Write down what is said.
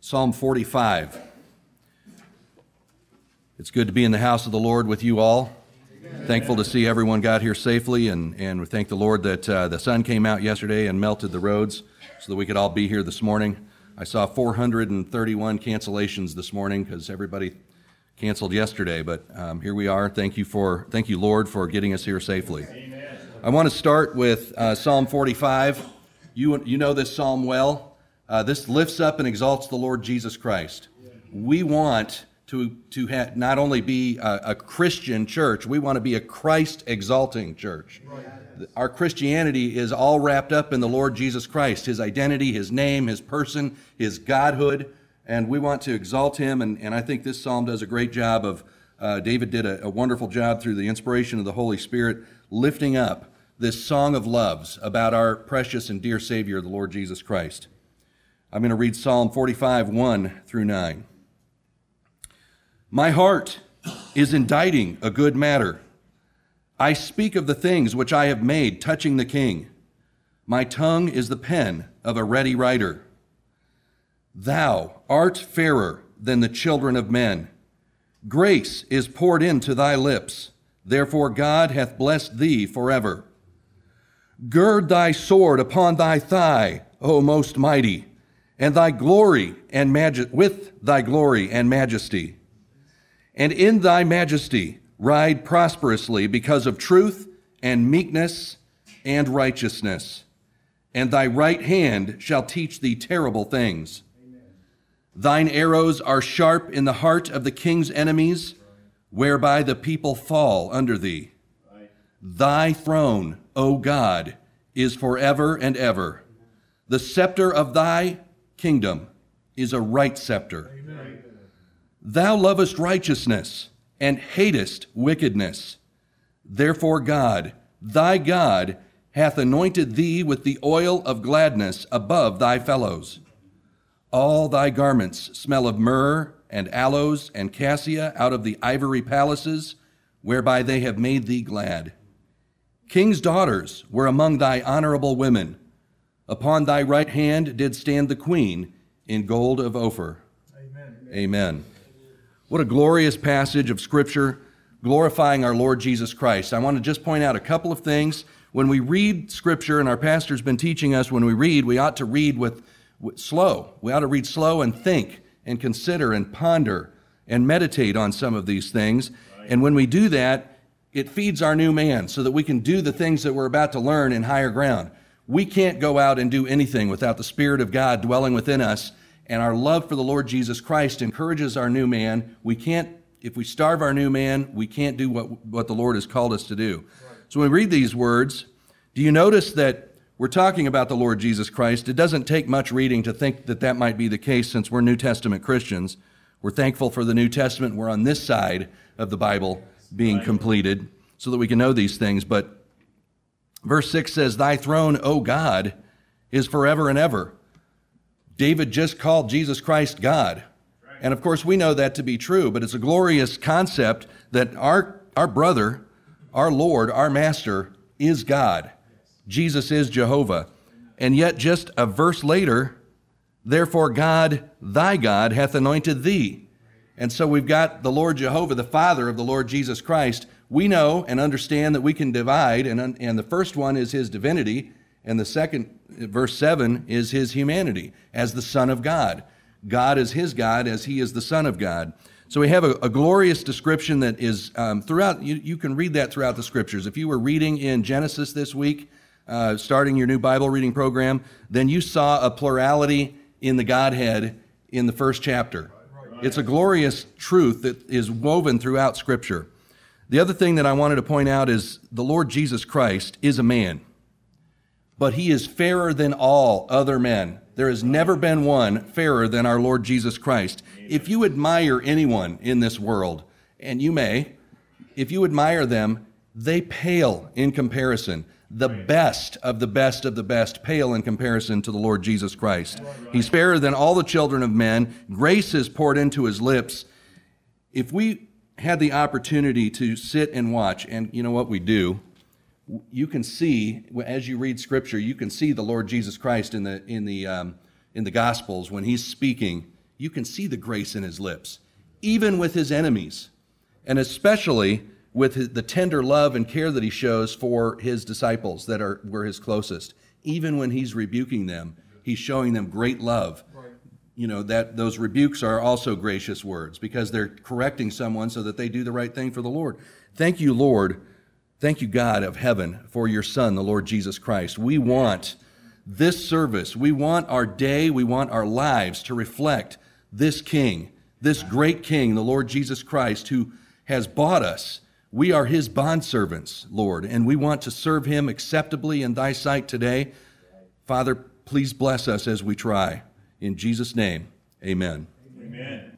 Psalm 45. It's good to be in the house of the Lord with you all. Amen. Thankful to see everyone got here safely, and, and we thank the Lord that uh, the sun came out yesterday and melted the roads so that we could all be here this morning. I saw 431 cancellations this morning because everybody canceled yesterday, but um, here we are. Thank you for thank you, Lord, for getting us here safely. Amen. I want to start with uh, Psalm 45. You you know this psalm well. Uh, this lifts up and exalts the Lord Jesus Christ. We want to to ha- not only be a, a, Christian church, we want to be a Christ exalting church. Right our Christianity is all wrapped up in the Lord Jesus Christ, his identity, his name, his person, his godhood, and we want to exalt him. And, and I think this psalm does a great job of, uh, David did a, a wonderful job through the inspiration of the Holy Spirit, lifting up this song of loves about our precious and dear Savior, the Lord Jesus Christ. I'm going to read Psalm 45, 1 through 9. My heart is inditing a good matter. I speak of the things which I have made touching the king. My tongue is the pen of a ready writer. Thou art fairer than the children of men. Grace is poured into thy lips. Therefore God hath blessed thee forever. Gird thy sword upon thy thigh, O most mighty, and thy glory and maj- with thy glory and majesty. And in thy majesty ride prosperously because of truth and meekness and righteousness. And thy right hand shall teach thee terrible things. Amen. Thine arrows are sharp in the heart of the king's enemies, whereby the people fall under thee. Right. Thy throne, O God, is forever and ever. The scepter of thy kingdom is a right scepter. Amen. Thou lovest righteousness and hatest wickedness. Therefore, God, thy God, hath anointed thee with the oil of gladness above thy fellows. All thy garments smell of myrrh and aloes and cassia out of the ivory palaces, whereby they have made thee glad. King's daughters were among thy honorable women. Upon thy right hand did stand the queen in gold of Ophir. Amen. Amen. What a glorious passage of Scripture glorifying our Lord Jesus Christ. I want to just point out a couple of things. When we read Scripture, and our pastor's been teaching us when we read, we ought to read with, with slow. We ought to read slow and think and consider and ponder and meditate on some of these things. Right. And when we do that, it feeds our new man so that we can do the things that we're about to learn in higher ground. We can't go out and do anything without the Spirit of God dwelling within us and our love for the Lord Jesus Christ encourages our new man. We can't, if we starve our new man, we can't do what, what the Lord has called us to do. Right. So when we read these words, do you notice that we're talking about the Lord Jesus Christ? It doesn't take much reading to think that that might be the case since we're New Testament Christians. We're thankful for the New Testament. We're on this side of the Bible being right. completed so that we can know these things. But verse 6 says, Thy throne, O God, is forever and ever. David just called Jesus Christ God. And of course, we know that to be true, but it's a glorious concept that our, our brother, our Lord, our Master is God. Jesus is Jehovah. And yet, just a verse later, therefore God, thy God, hath anointed thee. And so we've got the Lord Jehovah, the Father of the Lord Jesus Christ. We know and understand that we can divide, and, and the first one is his divinity, and the second, verse 7, is his humanity as the Son of God. God is his God as he is the Son of God. So we have a, a glorious description that is um, throughout, you, you, can read that throughout the scriptures. If you were reading in Genesis this week, uh, starting your new Bible reading program, then you saw a plurality in the Godhead in the first chapter. It's a glorious truth that is woven throughout Scripture. The other thing that I wanted to point out is the Lord Jesus Christ is a man but he is fairer than all other men. There has never been one fairer than our Lord Jesus Christ. If you admire anyone in this world, and you may, if you admire them, they pale in comparison. The best of the best of the best pale in comparison to the Lord Jesus Christ. He's fairer than all the children of men. Grace is poured into his lips. If we had the opportunity to sit and watch, and you know what we do, you can see as you read scripture you can see the lord jesus christ in the in the um, in the gospels when he's speaking You can see the grace in his lips, even with his enemies, and especially with his, the tender love and care that he shows for his disciples that are were his closest. Even when he's rebuking them, he's showing them great love. You know that those rebukes are also gracious words because they're correcting someone so that they do the right thing for the Lord. Thank you, Lord. Thank you, God of heaven, for your Son, the Lord Jesus Christ. We want this service, we want our day, we want our lives to reflect this King, this great King, the Lord Jesus Christ, who has bought us. We are his bondservants, Lord, and we want to serve him acceptably in thy sight today. Father, please bless us as we try. In Jesus' name, amen. Amen.